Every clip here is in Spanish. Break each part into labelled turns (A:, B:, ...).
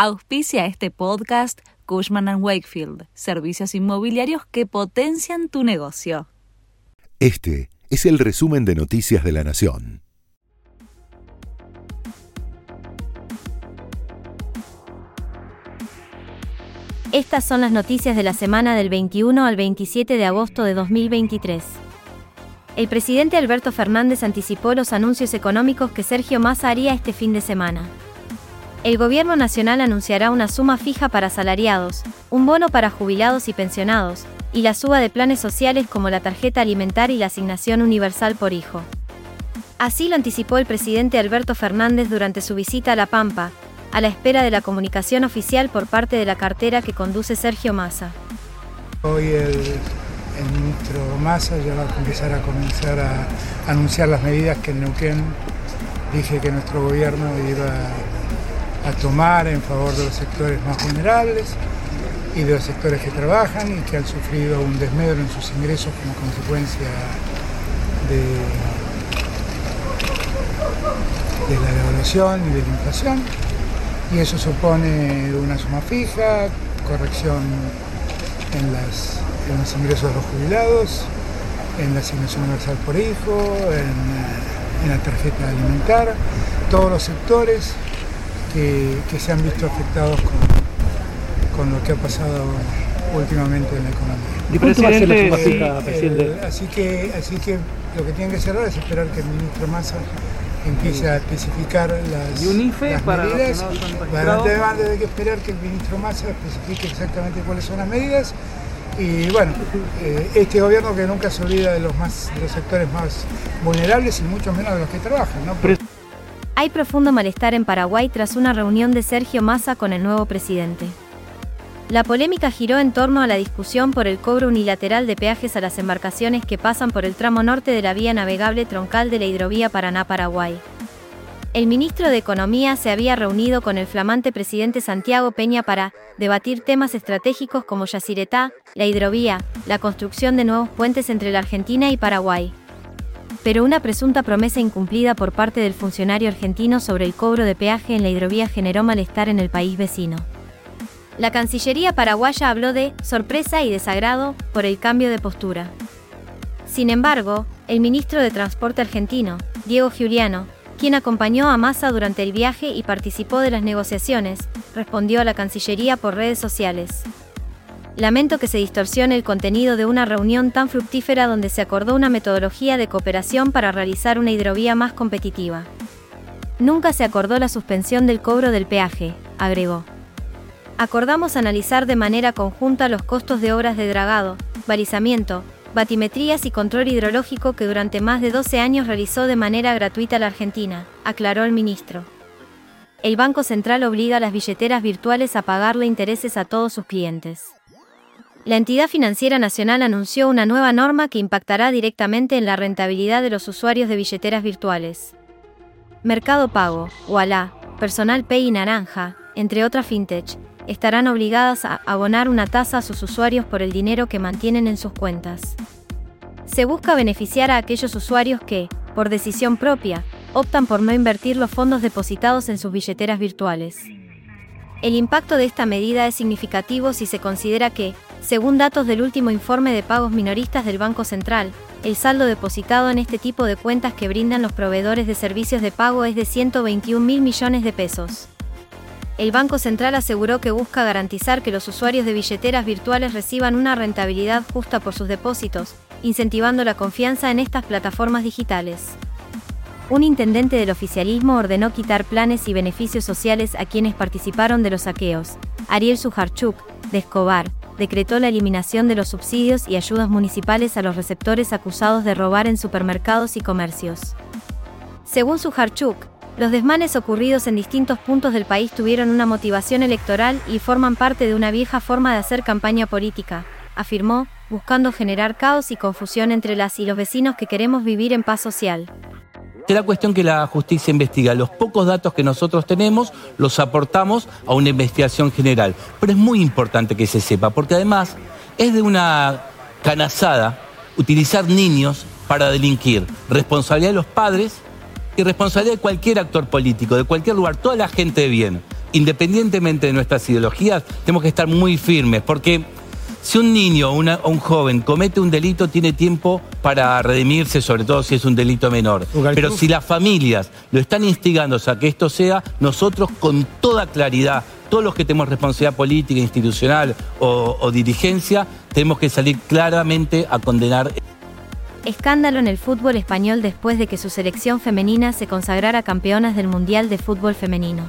A: Auspicia este podcast Cushman ⁇ Wakefield, servicios inmobiliarios que potencian tu negocio.
B: Este es el resumen de Noticias de la Nación.
C: Estas son las noticias de la semana del 21 al 27 de agosto de 2023. El presidente Alberto Fernández anticipó los anuncios económicos que Sergio Massa haría este fin de semana. El Gobierno Nacional anunciará una suma fija para asalariados, un bono para jubilados y pensionados, y la suba de planes sociales como la tarjeta alimentar y la asignación universal por hijo. Así lo anticipó el presidente Alberto Fernández durante su visita a La Pampa, a la espera de la comunicación oficial por parte de la cartera que conduce Sergio Massa.
D: Hoy el, el ministro Massa ya va a empezar a comenzar a anunciar las medidas que en Neuquén dije que nuestro gobierno iba a tomar en favor de los sectores más vulnerables y de los sectores que trabajan y que han sufrido un desmedro en sus ingresos como consecuencia de, de la devaluación y de la inflación. Y eso supone una suma fija, corrección en, los ingresos de los jubilados, en la asignación universal por hijo, en, la tarjeta alimentar, todos los sectores que, se han visto afectados con, lo que ha pasado últimamente en la economía. Eh, así, que, así que lo que tienen que hacer ahora es esperar que el ministro Massa empiece a especificar las, las para medidas. Antes de que esperar que el ministro Massa especifique exactamente cuáles son las medidas. Y bueno, eh, este gobierno que nunca se olvida de los, más, de los sectores más vulnerables y mucho menos de los que trabajan. ¿no?
C: Hay profundo malestar en Paraguay tras una reunión de Sergio Massa con el nuevo presidente. La polémica giró en torno a la discusión por el cobro unilateral de peajes a las embarcaciones que pasan por el tramo norte de la vía navegable troncal de la hidrovía Paraná-Paraguay. El ministro de Economía se había reunido con el flamante presidente Santiago Peña para debatir temas estratégicos como Yacyretá, la hidrovía, la construcción de nuevos puentes entre la Argentina y Paraguay pero una presunta promesa incumplida por parte del funcionario argentino sobre el cobro de peaje en la hidrovía generó malestar en el país vecino. La Cancillería paraguaya habló de sorpresa y desagrado por el cambio de postura. Sin embargo, el ministro de Transporte argentino, Diego Giuliano, quien acompañó a Massa durante el viaje y participó de las negociaciones, respondió a la Cancillería por redes sociales. Lamento que se distorsione el contenido de una reunión tan fructífera donde se acordó una metodología de cooperación para realizar una hidrovía más competitiva. Nunca se acordó la suspensión del cobro del peaje, agregó. Acordamos analizar de manera conjunta los costos de obras de dragado, balizamiento, batimetrías y control hidrológico que durante más de 12 años realizó de manera gratuita la Argentina, aclaró el ministro. El Banco Central obliga a las billeteras virtuales a pagarle intereses a todos sus clientes. La entidad financiera nacional anunció una nueva norma que impactará directamente en la rentabilidad de los usuarios de billeteras virtuales. Mercado Pago, Walla, Personal Pay y Naranja, entre otras fintech, estarán obligadas a abonar una tasa a sus usuarios por el dinero que mantienen en sus cuentas. Se busca beneficiar a aquellos usuarios que, por decisión propia, optan por no invertir los fondos depositados en sus billeteras virtuales. El impacto de esta medida es significativo si se considera que, según datos del último informe de pagos minoristas del Banco Central, el saldo depositado en este tipo de cuentas que brindan los proveedores de servicios de pago es de 121 mil millones de pesos. El Banco Central aseguró que busca garantizar que los usuarios de billeteras virtuales reciban una rentabilidad justa por sus depósitos, incentivando la confianza en estas plataformas digitales. Un intendente del oficialismo ordenó quitar planes y beneficios sociales a quienes participaron de los saqueos. Ariel Sujarchuk, de Escobar, decretó la eliminación de los subsidios y ayudas municipales a los receptores acusados de robar en supermercados y comercios. Según Sujarchuk, los desmanes ocurridos en distintos puntos del país tuvieron una motivación electoral y forman parte de una vieja forma de hacer campaña política, afirmó, buscando generar caos y confusión entre las y los vecinos que queremos vivir en paz social.
E: Será cuestión que la justicia investiga. Los pocos datos que nosotros tenemos los aportamos a una investigación general. Pero es muy importante que se sepa, porque además es de una canazada utilizar niños para delinquir. Responsabilidad de los padres y responsabilidad de cualquier actor político, de cualquier lugar, toda la gente de bien. independientemente de nuestras ideologías, tenemos que estar muy firmes, porque si un niño o un joven comete un delito, tiene tiempo para redimirse, sobre todo si es un delito menor. Pero si las familias lo están instigando a que esto sea, nosotros con toda claridad, todos los que tenemos responsabilidad política, institucional o, o dirigencia, tenemos que salir claramente a condenar.
C: Escándalo en el fútbol español después de que su selección femenina se consagrara campeonas del Mundial de Fútbol Femenino.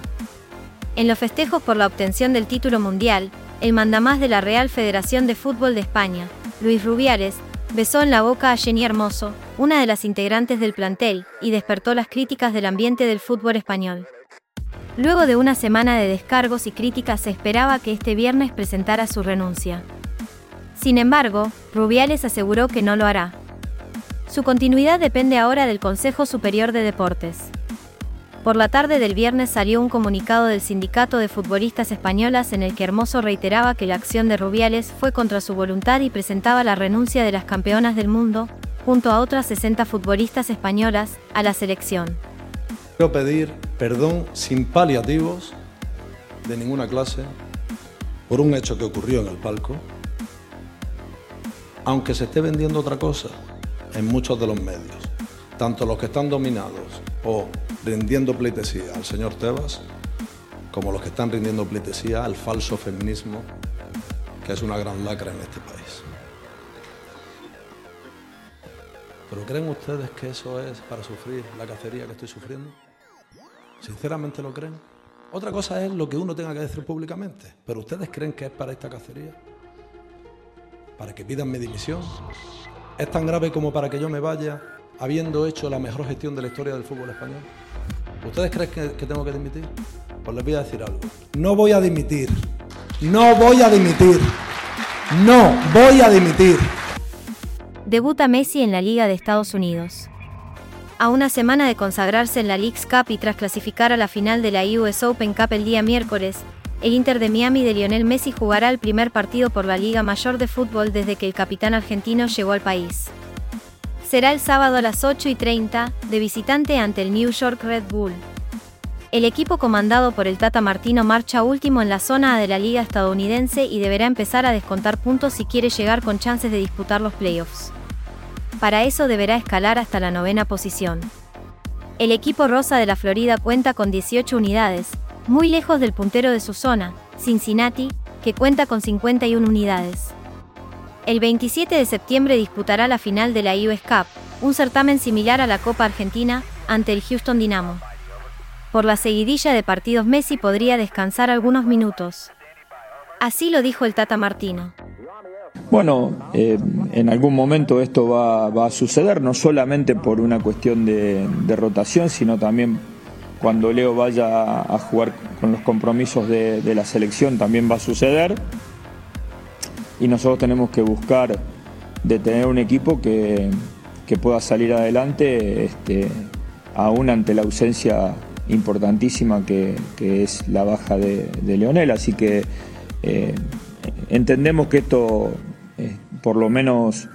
C: En los festejos por la obtención del título mundial, el mandamás de la Real Federación de Fútbol de España, Luis Rubiales, besó en la boca a Jenny Hermoso, una de las integrantes del plantel, y despertó las críticas del ambiente del fútbol español. Luego de una semana de descargos y críticas se esperaba que este viernes presentara su renuncia. Sin embargo, Rubiales aseguró que no lo hará. Su continuidad depende ahora del Consejo Superior de Deportes. Por la tarde del viernes salió un comunicado del Sindicato de Futbolistas Españolas en el que Hermoso reiteraba que la acción de Rubiales fue contra su voluntad y presentaba la renuncia de las campeonas del mundo, junto a otras 60 futbolistas españolas, a la selección.
F: Quiero pedir perdón sin paliativos de ninguna clase por un hecho que ocurrió en el palco, aunque se esté vendiendo otra cosa en muchos de los medios, tanto los que están dominados o rindiendo pleitesía al señor Tebas, como los que están rindiendo pleitesía al falso feminismo, que es una gran lacra en este país. ¿Pero creen ustedes que eso es para sufrir la cacería que estoy sufriendo? ¿Sinceramente lo creen? Otra cosa es lo que uno tenga que decir públicamente, pero ¿ustedes creen que es para esta cacería? ¿Para que pidan mi dimisión? ¿Es tan grave como para que yo me vaya habiendo hecho la mejor gestión de la historia del fútbol español? ¿Ustedes creen que, tengo que dimitir? Pues les voy a decir algo. No voy a dimitir. No voy a dimitir. No voy a dimitir.
C: Debuta Messi en la Liga de Estados Unidos. A una semana de consagrarse en la League's Cup y tras clasificar a la final de la US Open Cup el día miércoles, el Inter de Miami de Lionel Messi jugará el primer partido por la Liga Mayor de Fútbol desde que el capitán argentino llegó al país será el sábado a las 8 y 30, de visitante ante el New York Red Bull. El equipo comandado por el Tata Martino marcha último en la zona de la liga estadounidense y deberá empezar a descontar puntos si quiere llegar con chances de disputar los playoffs. Para eso deberá escalar hasta la novena posición. El equipo rosa de la Florida cuenta con 18 unidades, muy lejos del puntero de su zona, Cincinnati, que cuenta con 51 unidades. El 27 de septiembre disputará la final de la US Cup, un certamen similar a la Copa Argentina, ante el Houston Dynamo. Por la seguidilla de partidos Messi podría descansar algunos minutos. Así lo dijo el Tata Martino.
G: Bueno, eh, en algún momento esto va, a suceder, no solamente por una cuestión de, rotación, sino también cuando Leo vaya a jugar con los compromisos de la selección también va a suceder y nosotros tenemos que buscar de tener un equipo que, pueda salir adelante este, aún ante la ausencia importantísima que, es la baja de, Leonel. Así que eh, entendemos que esto eh, por lo menos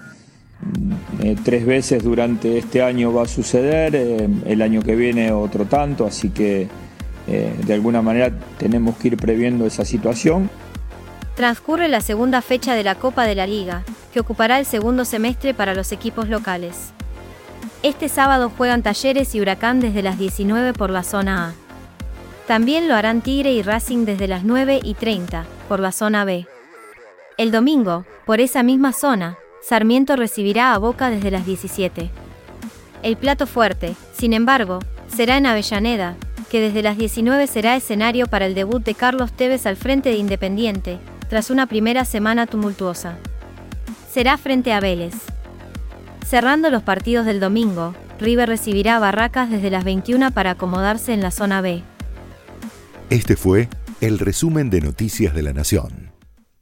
G: mm, eh, tres veces durante este año va a suceder, el año que viene otro tanto, así que de alguna manera tenemos que ir previendo esa situación
C: transcurre la segunda fecha de la Copa de la Liga, que ocupará el segundo semestre para los equipos locales. Este sábado juegan Talleres y Huracán desde las 19 por la zona A. También lo harán Tigre y Racing desde las 9 y 30 por la zona B. El domingo, por esa misma zona, Sarmiento recibirá a Boca desde las 17. El plato fuerte, sin embargo, será en Avellaneda, que desde las 19 será escenario para el debut de Carlos Tevez al frente de Independiente, tras una primera semana tumultuosa. Será frente a Vélez. Cerrando los partidos del domingo, River recibirá a Barracas desde las 21 para acomodarse en la zona B.
B: Este fue el resumen de Noticias de la Nación.